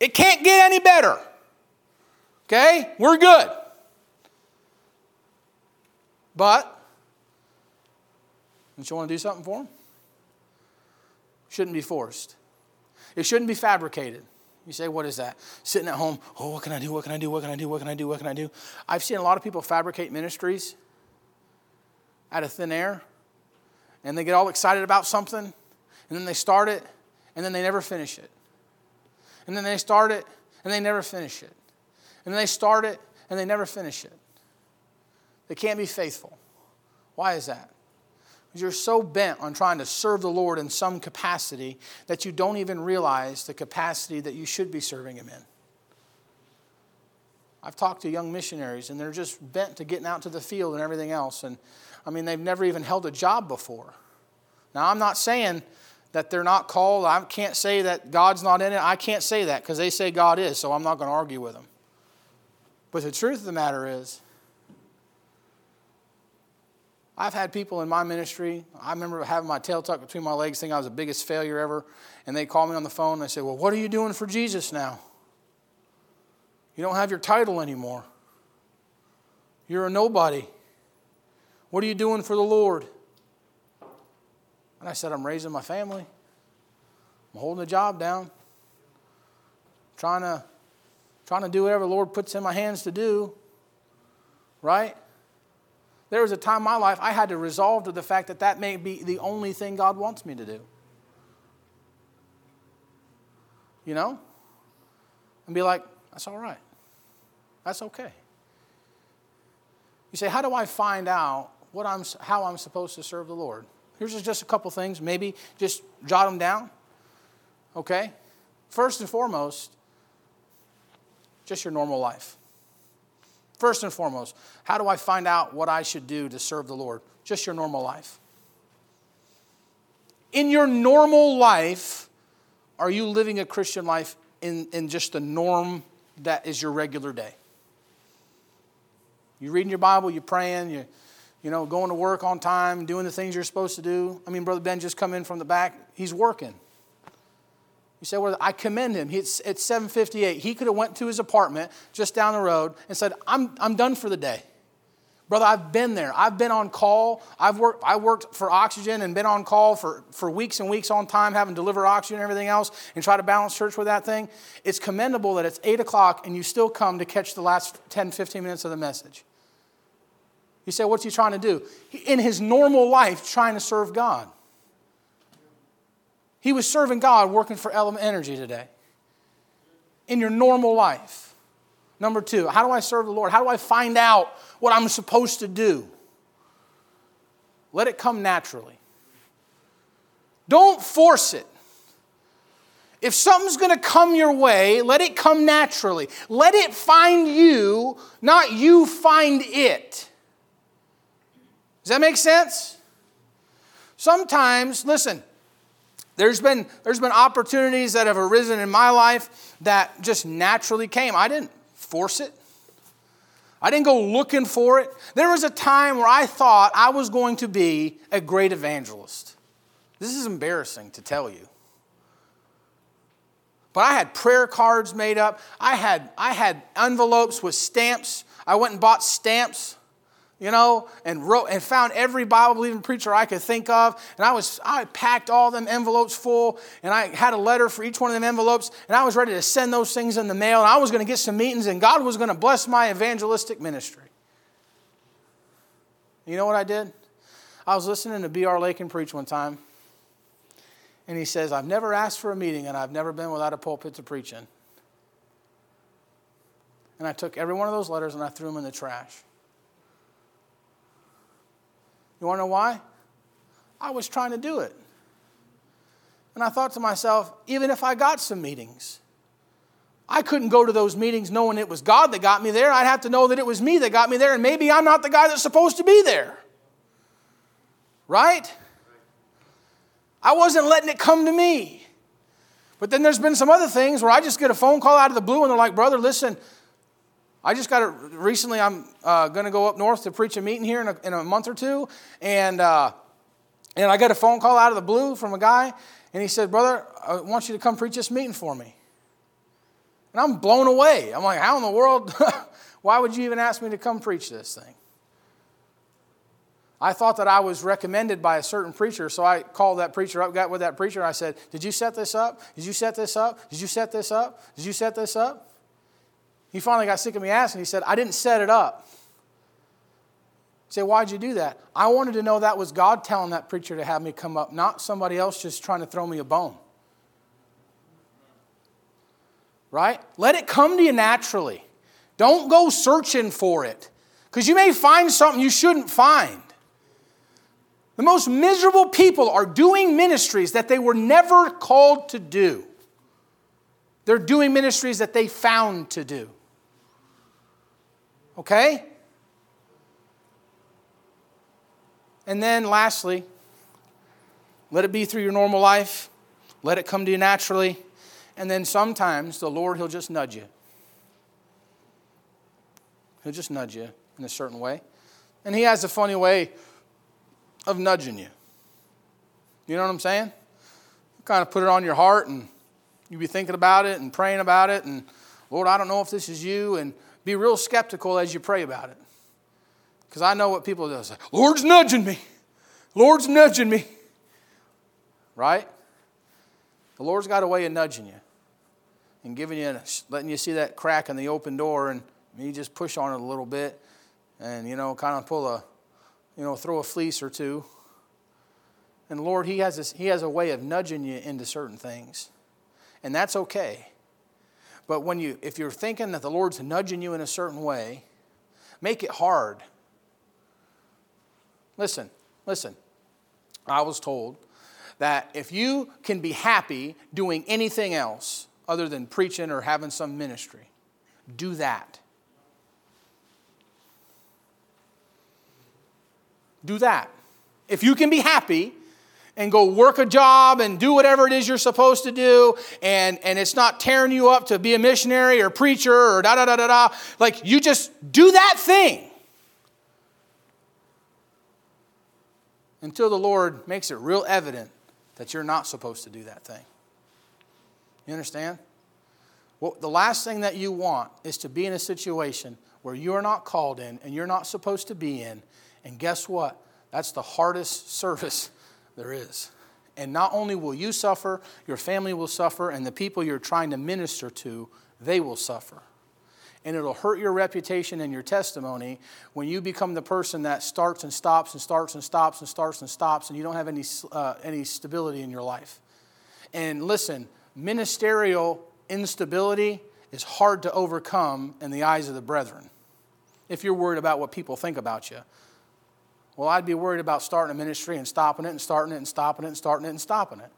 It can't get any better. Okay? We're good. But, don't you want to do something for them? Shouldn't be forced. It shouldn't be fabricated. You say, what is that? Sitting at home, oh, what can I do? What can I do? What can I do? What can I do? What can I do? I've seen a lot of people fabricate ministries out of thin air, and they get all excited about something, and then they start it, and then they never finish it. And then they start it, and they never finish it. And then they start it and they never finish it. They can't be faithful. Why is that? You're so bent on trying to serve the Lord in some capacity that you don't even realize the capacity that you should be serving Him in. I've talked to young missionaries and they're just bent to getting out to the field and everything else. And I mean, they've never even held a job before. Now, I'm not saying that they're not called. I can't say that God's not in it. I can't say that because they say God is, so I'm not going to argue with them. But the truth of the matter is, I've had people in my ministry. I remember having my tail tucked between my legs, thinking I was the biggest failure ever. And they call me on the phone and they say, Well, what are you doing for Jesus now? You don't have your title anymore. You're a nobody. What are you doing for the Lord? And I said, I'm raising my family. I'm holding a job down. trying to trying to do whatever the Lord puts in my hands to do, right? There was a time in my life I had to resolve to the fact that that may be the only thing God wants me to do. You know? And be like, that's all right. That's okay. You say, how do I find out what I'm, how I'm supposed to serve the Lord? Here's just a couple things. Maybe just jot them down. Okay? First and foremost, just your normal life. First and foremost, how do I find out what I should do to serve the Lord? Just your normal life. In your normal life, are you living a Christian life in, in just the norm that is your regular day? You reading your Bible, you praying, you you know, going to work on time, doing the things you're supposed to do. I mean, Brother Ben just come in from the back. He's working. You say, well, I commend him. It's, it's 758. He could have went to his apartment just down the road and said, I'm, I'm done for the day. Brother, I've been there. I've been on call. I've worked, I worked for oxygen and been on call for, for weeks and weeks on time, having to deliver oxygen and everything else, and try to balance church with that thing. It's commendable that it's 8 o'clock and you still come to catch the last 10, 15 minutes of the message. You say, what's he trying to do? In his normal life, trying to serve God. He was serving God working for Element Energy today. In your normal life. Number two, how do I serve the Lord? How do I find out what I'm supposed to do? Let it come naturally. Don't force it. If something's going to come your way, let it come naturally. Let it find you, not you find it. Does that make sense? Sometimes, listen, there's been, there's been opportunities that have arisen in my life that just naturally came. I didn't force it. I didn't go looking for it. There was a time where I thought I was going to be a great evangelist. This is embarrassing to tell you. But I had prayer cards made up. I had, I had envelopes with stamps. I went and bought stamps, you know, and wrote and found every Bible believing preacher I could think of. And I was I packed all them envelopes full, and I had a letter for each one of them envelopes, and I was ready to send those things in the mail, and I was going to get some meetings, and God was going to bless my evangelistic ministry. You know what I did? I was listening to B.R. Lakin preach one time and he says, I've never asked for a meeting and I've never been without a pulpit to preach in. And I took every one of those letters and I threw them in the trash. You want to know why? I was trying to do it. And I thought to myself, even if I got some meetings, I couldn't go to those meetings knowing it was God that got me there. I'd have to know that it was me that got me there, and maybe I'm not the guy that's supposed to be there. Right? I wasn't letting it come to me. But then there's been some other things where I just get a phone call out of the blue and they're like, brother, listen, I just got it recently. I'm uh, going to go up north to preach a meeting here in a, in a month or two. And, uh, and I got a phone call out of the blue from a guy. And he said, Brother, I want you to come preach this meeting for me. And I'm blown away. I'm like, How in the world? Why would you even ask me to come preach this thing? I thought that I was recommended by a certain preacher, so I called that preacher up, got with that preacher, I said, Did you set this up? Did you set this up? Did you set this up? Did you set this up? He finally got sick of me asking. He said, I didn't set it up. Said, Why'd you do that? I wanted to know that was God telling that preacher to have me come up, not somebody else just trying to throw me a bone. Right? Let it come to you naturally. Don't go searching for it, because you may find something you shouldn't find. The most miserable people are doing ministries that they were never called to do. They're doing ministries that they found to do. Okay? And then lastly, let it be through your normal life. Let it come to you naturally. And then sometimes the Lord, He'll just nudge you. He'll just nudge you in a certain way. And He has a funny way of nudging you. You know what I'm saying? Kind of put it on your heart and you be thinking about it and praying about it and Lord, I don't know if this is you and be real skeptical as you pray about it. Because I know what people do say, Lord's nudging me. Lord's nudging me. Right? The Lord's got a way of nudging you and giving you, letting you see that crack in the open door and you just push on it a little bit and, you know, kind of pull a you know, throw a fleece or two. And Lord, He has, this, he has a way of nudging you into certain things. And that's okay. But when you, if you're thinking that the Lord's nudging you in a certain way, make it hard. Listen, listen. I was told that if you can be happy doing anything else other than preaching or having some ministry, do that. do that. If you can be happy and go work a job and do whatever it is you're supposed to do, and, and it's not tearing you up to be a missionary or preacher or da da da da da, like you just do that thing until the Lord makes it real evident that you're not supposed to do that thing. You understand? Well, the last thing that you want is to be in a situation where you're not called in and you're not supposed to be in, and guess what? That's the hardest service there is. And not only will you suffer, your family will suffer, and the people you're trying to minister to, they will suffer. and it'll hurt your reputation and your testimony when you become the person that starts and stops and starts and stops and starts and stops, and you don't have any, uh, any stability in your life. And listen, ministerial instability is hard to overcome in the eyes of the brethren if you're worried about what people think about you. Well, I'd be worried about starting a ministry and stopping it and starting it and stopping it and starting it and stopping it.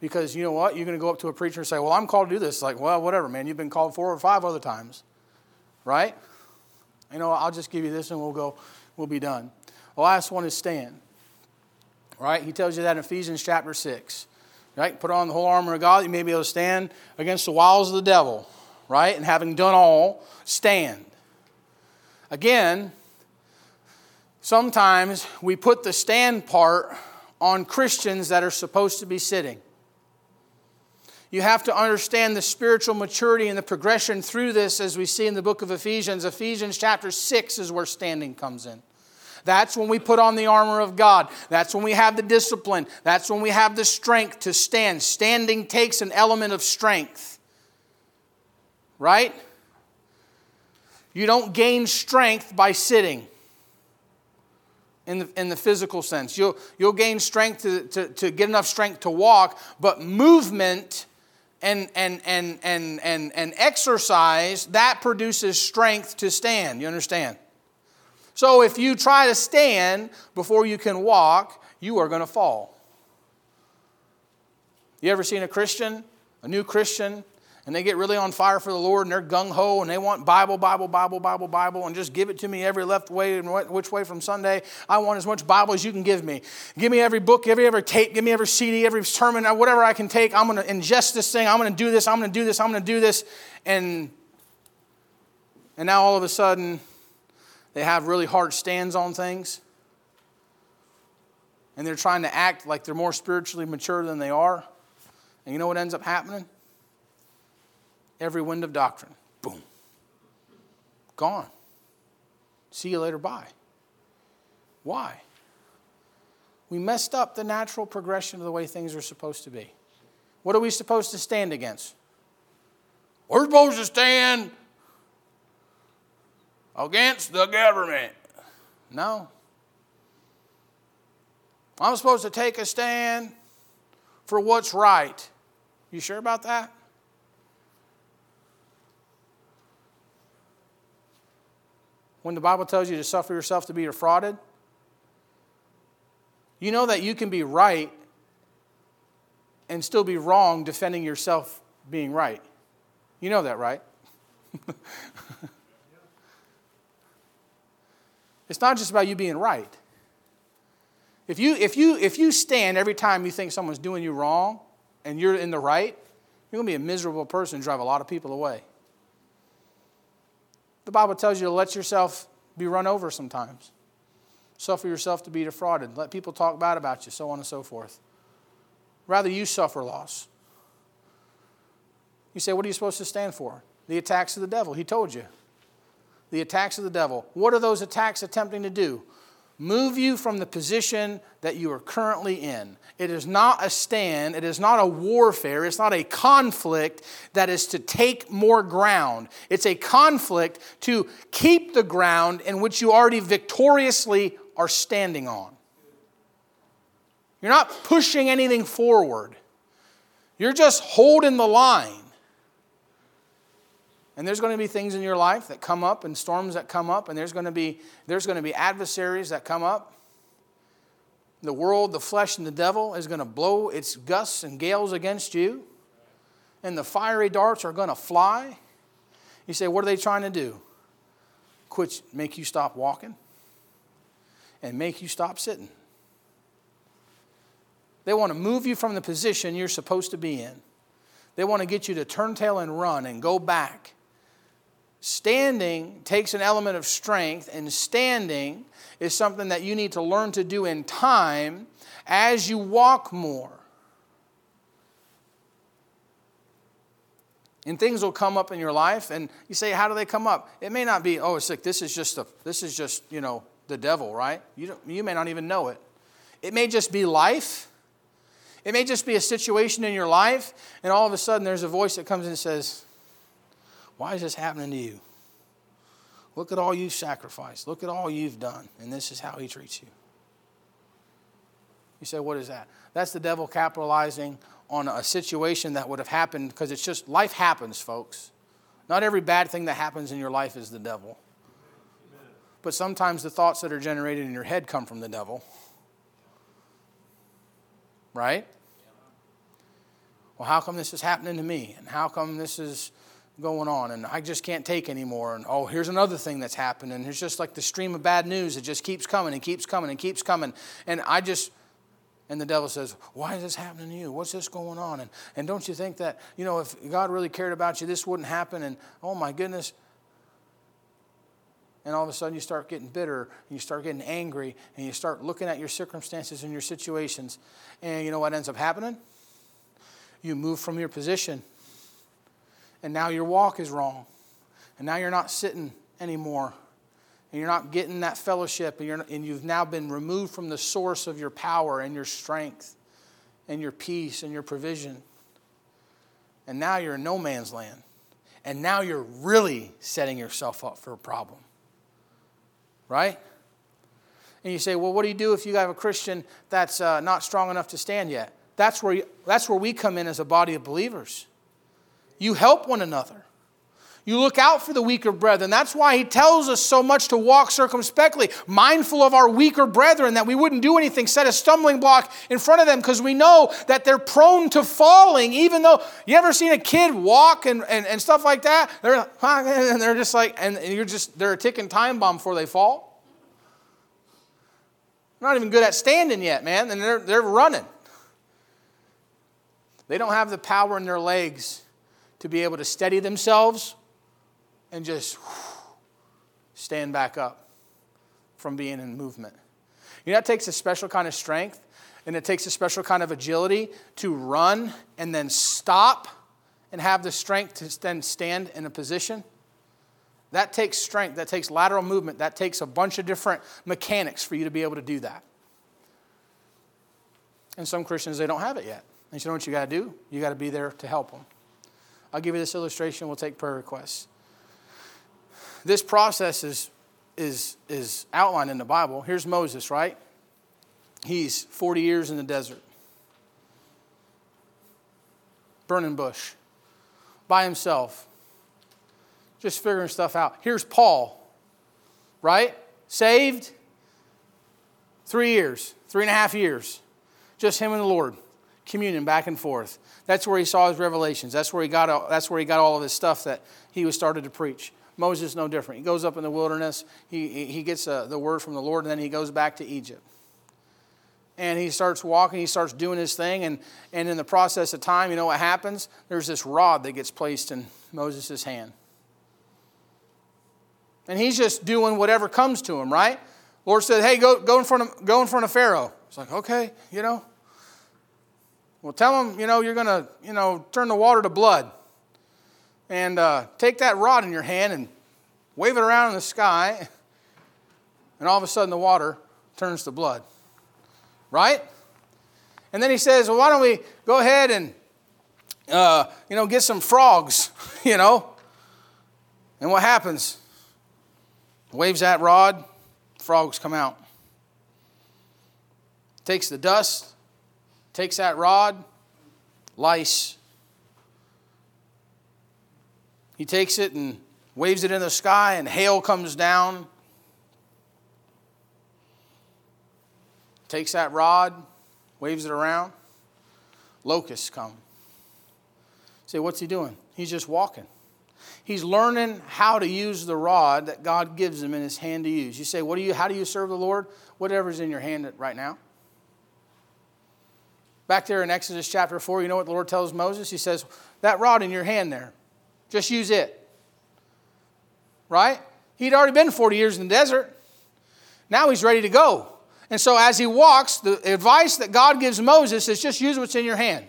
Because you know what? You're going to go up to a preacher and say, Well, I'm called to do this. It's like, well, whatever, man. You've been called four or five other times. Right? You know, I'll just give you this and we'll go, we'll be done. The last one is stand. Right? He tells you that in Ephesians chapter 6. Right? Put on the whole armor of God, you may be able to stand against the wiles of the devil. Right? And having done all, stand. Again, sometimes we put the stand part on Christians that are supposed to be sitting. You have to understand the spiritual maturity and the progression through this as we see in the book of Ephesians. Ephesians chapter 6 is where standing comes in. That's when we put on the armor of God. That's when we have the discipline. That's when we have the strength to stand. Standing takes an element of strength. Right? You don't gain strength by sitting in the, in the physical sense. You'll, you'll gain strength to, to, to get enough strength to walk, but movement and, and, and, and, and, and exercise, that produces strength to stand. You understand? So if you try to stand before you can walk, you are going to fall. You ever seen a Christian, a new Christian, and they get really on fire for the Lord and they're gung ho and they want Bible, Bible, Bible, Bible, Bible, and just give it to me every left way and which way from Sunday. I want as much Bible as you can give me. Give me every book, every every tape, give me every CD, every sermon, uh, whatever I can take. I'm going to ingest this thing. I'm going to do this. I'm going to do this. I'm going to do this. And and now all of a sudden, they have really hard stands on things. And they're trying to act like they're more spiritually mature than they are. And you know what ends up happening? Every wind of doctrine. Boom. Gone. See you later. Bye. Why? We messed up the natural progression of the way things are supposed to be. What are we supposed to stand against? We're supposed to stand against the government. No. I'm supposed to take a stand for what's right. You sure about that? When the Bible tells you to suffer yourself to be defrauded? You know that you can be right and still be wrong defending yourself being right. You know that, right? it's not just about you being right. If you, if, you, if you stand every time you think someone's doing you wrong and you're in the right, you're going to be a miserable person and drive a lot of people away. The Bible tells you to let yourself be run over sometimes. Suffer yourself to be defrauded. Let people talk bad about you, so on and so forth. Rather, you suffer loss. You say, What are you supposed to stand for? The attacks of the devil. He told you. The attacks of the devil. What are those attacks attempting to do? Move you from the position that you are currently in. It is not a stand, it is not a warfare, it's not a conflict that is to take more ground. It's a conflict to keep the ground in which you already victoriously are standing on. You're not pushing anything forward, you're just holding the line. And there's going to be things in your life that come up and storms that come up, and there's going to be, there's going to be adversaries that come up. The world, the flesh, and the devil is going to blow its gusts and gales against you, and the fiery darts are going to fly. You say, What are they trying to do? Quit, make you stop walking and make you stop sitting. They want to move you from the position you're supposed to be in. They want to get you to turn tail and run and go back Standing takes an element of strength, and standing is something that you need to learn to do in time as you walk more. And things will come up in your life, and you say, How do they come up? It may not be, oh, it's like this is just a, this is just, you know, the devil, right? You, you may not even know it. It may just be life. It may just be a situation in your life, and all of a sudden there's a voice that comes and says, why is this happening to you? Look at all you've sacrificed. Look at all you've done. And this is how he treats you. You say, what is that? That's the devil capitalizing on a situation that would have happened because it's just life happens, folks. Not every bad thing that happens in your life is the devil. But sometimes the thoughts that are generated in your head come from the devil. Right? Well, how come this is happening to me? And how come this is going on? And I just can't take anymore. And oh, here's another thing that's happened. And it's just like the stream of bad news. It just keeps coming and keeps coming and keeps coming. And I just, and the devil says, Why is this happening to you? What's this going on? And, and don't you think that, you know, if God really cared about you, this wouldn't happen? And oh my goodness. And all of a sudden you start getting bitter and you start getting angry and you start looking at your circumstances and your situations. And you know what ends up happening? You move from your position. And now your walk is wrong. And now you're not sitting anymore and you're not getting that fellowship, and, you're, and you've now been removed from the source of your power and your strength and your peace and your provision. And now you're in no man's land. And now you're really setting yourself up for a problem. Right? And you say, well, what do you do if you have a Christian that's uh, not strong enough to stand yet? That's where, you, that's where we come in as a body of believers. You help one another. You look out for the weaker brethren. That's why he tells us so much to walk circumspectly, mindful of our weaker brethren, that we wouldn't do anything, set a stumbling block in front of them, because we know that they're prone to falling, even though you ever seen a kid walk and, and, and stuff like that? They're, and they're just like, and you're just, they're a ticking time bomb before they fall. They're not even good at standing yet, man, and they're, they're running. They don't have the power in their legs to be able to steady themselves and just stand back up from being in movement. You know, that takes a special kind of strength and it takes a special kind of agility to run and then stop and have the strength to then stand in a position. That takes strength, that takes lateral movement, that takes a bunch of different mechanics for you to be able to do that. And some Christians, they don't have it yet. And you know what you got to do? You got to be there to help them. I'll give you this illustration, we'll take prayer requests. This process is, is, is outlined in the Bible. Here's Moses, right? He's 40 years in the desert, burning bush, by himself, just figuring stuff out. Here's Paul, right? Saved, three years, three and a half years, just him and the Lord, communion back and forth. That's where he saw his revelations. That's where he got. all, That's where he got all of his stuff that he was started to preach. Moses no different. He goes up in the wilderness, he, he gets uh, the word from the Lord, and then he goes back to Egypt. And he starts walking, he starts doing his thing, and, and in the process of time, you know what happens? There's this rod that gets placed in Moses' hand. And he's just doing whatever comes to him, right? Lord said, Hey, go, go, in, front of, go in front of Pharaoh. It's like, okay, you know. Well, tell them, you know, you're going to, you know, turn the water to blood and uh, take that rod in your hand and wave it around in the sky, and all of a sudden the water turns to blood. Right? And then he says, Well, why don't we go ahead and, uh, you know, get some frogs, you know? And what happens? Waves that rod, frogs come out. Takes the dust, takes that rod, lice he takes it and waves it in the sky, and hail comes down. Takes that rod, waves it around. Locusts come. Say, what's he doing? He's just walking. He's learning how to use the rod that God gives him in his hand to use. You say, what do you, how do you serve the Lord? Whatever's in your hand right now. Back there in Exodus chapter 4, you know what the Lord tells Moses? He says, That rod in your hand there, just use it. Right? He'd already been 40 years in the desert. Now he's ready to go. And so as he walks, the advice that God gives Moses is just use what's in your hand.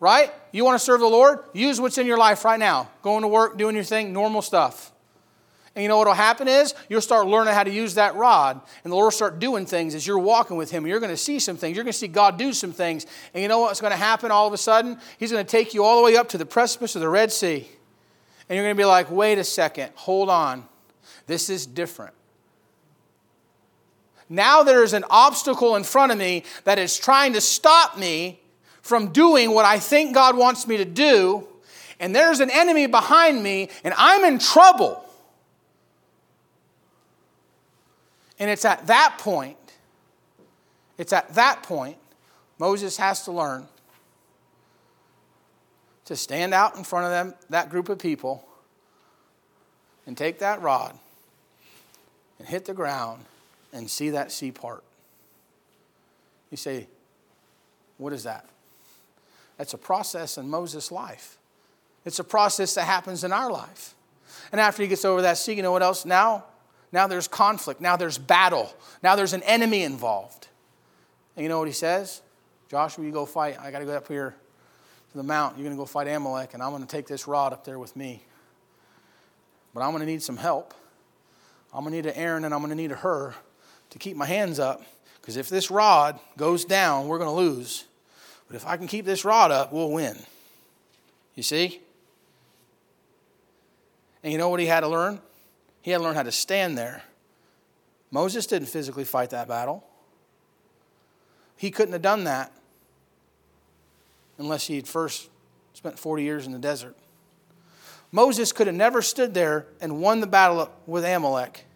Right? You want to serve the Lord? Use what's in your life right now. Going to work, doing your thing, normal stuff. And you know what will happen is you'll start learning how to use that rod, and the Lord will start doing things as you're walking with Him. You're going to see some things. You're going to see God do some things. And you know what's going to happen all of a sudden? He's going to take you all the way up to the precipice of the Red Sea. And you're going to be like, wait a second, hold on. This is different. Now there is an obstacle in front of me that is trying to stop me from doing what I think God wants me to do, and there's an enemy behind me, and I'm in trouble. And it's at that point, it's at that point, Moses has to learn to stand out in front of them, that group of people, and take that rod and hit the ground and see that sea part. You say, what is that? That's a process in Moses' life. It's a process that happens in our life. And after he gets over that sea, you know what else? Now, now there's conflict. Now there's battle. Now there's an enemy involved. And you know what he says? Joshua, you go fight. I got to go up here to the mount. You're going to go fight Amalek, and I'm going to take this rod up there with me. But I'm going to need some help. I'm going to need an Aaron, and I'm going to need a Hur to keep my hands up. Because if this rod goes down, we're going to lose. But if I can keep this rod up, we'll win. You see? And you know what he had to learn? He had to learn how to stand there. Moses didn't physically fight that battle. He couldn't have done that unless he'd first spent 40 years in the desert. Moses could have never stood there and won the battle with Amalek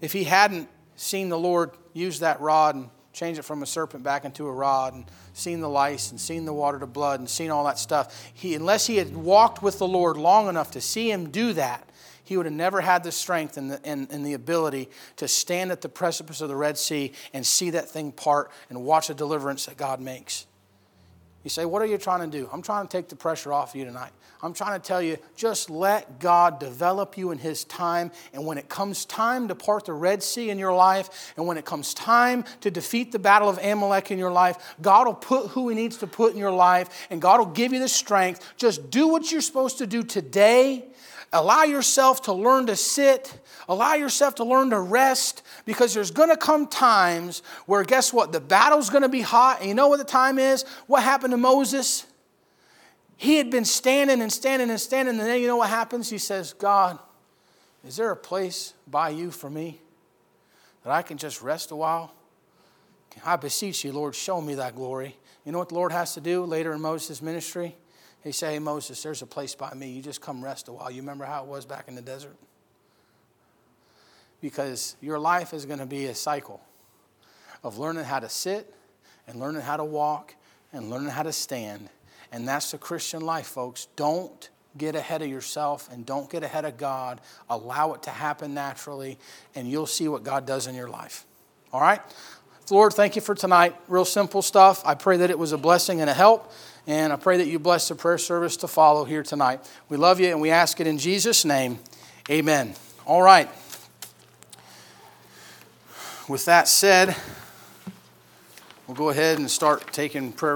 if he hadn't seen the Lord use that rod and change it from a serpent back into a rod and seen the lice and seen the water to blood and seen all that stuff. He, unless he had walked with the Lord long enough to see him do that, he would have never had the strength and the, and, and the ability to stand at the precipice of the Red Sea and see that thing part and watch the deliverance that God makes. You say, What are you trying to do? I'm trying to take the pressure off you tonight. I'm trying to tell you, just let God develop you in His time. And when it comes time to part the Red Sea in your life, and when it comes time to defeat the battle of Amalek in your life, God will put who He needs to put in your life, and God will give you the strength. Just do what you're supposed to do today Allow yourself to learn to sit. Allow yourself to learn to rest because there's going to come times where, guess what? The battle's going to be hot. And you know what the time is? What happened to Moses? He had been standing and standing and standing. And then you know what happens? He says, God, is there a place by you for me that I can just rest a while? I beseech you, Lord, show me that glory. You know what the Lord has to do later in Moses' ministry? He said, Hey, Moses, there's a place by me. You just come rest a while. You remember how it was back in the desert? Because your life is going to be a cycle of learning how to sit and learning how to walk and learning how to stand. And that's the Christian life, folks. Don't get ahead of yourself and don't get ahead of God. Allow it to happen naturally, and you'll see what God does in your life. All right? Lord, thank you for tonight. Real simple stuff. I pray that it was a blessing and a help. And I pray that you bless the prayer service to follow here tonight. We love you and we ask it in Jesus' name. Amen. All right. With that said, we'll go ahead and start taking prayer.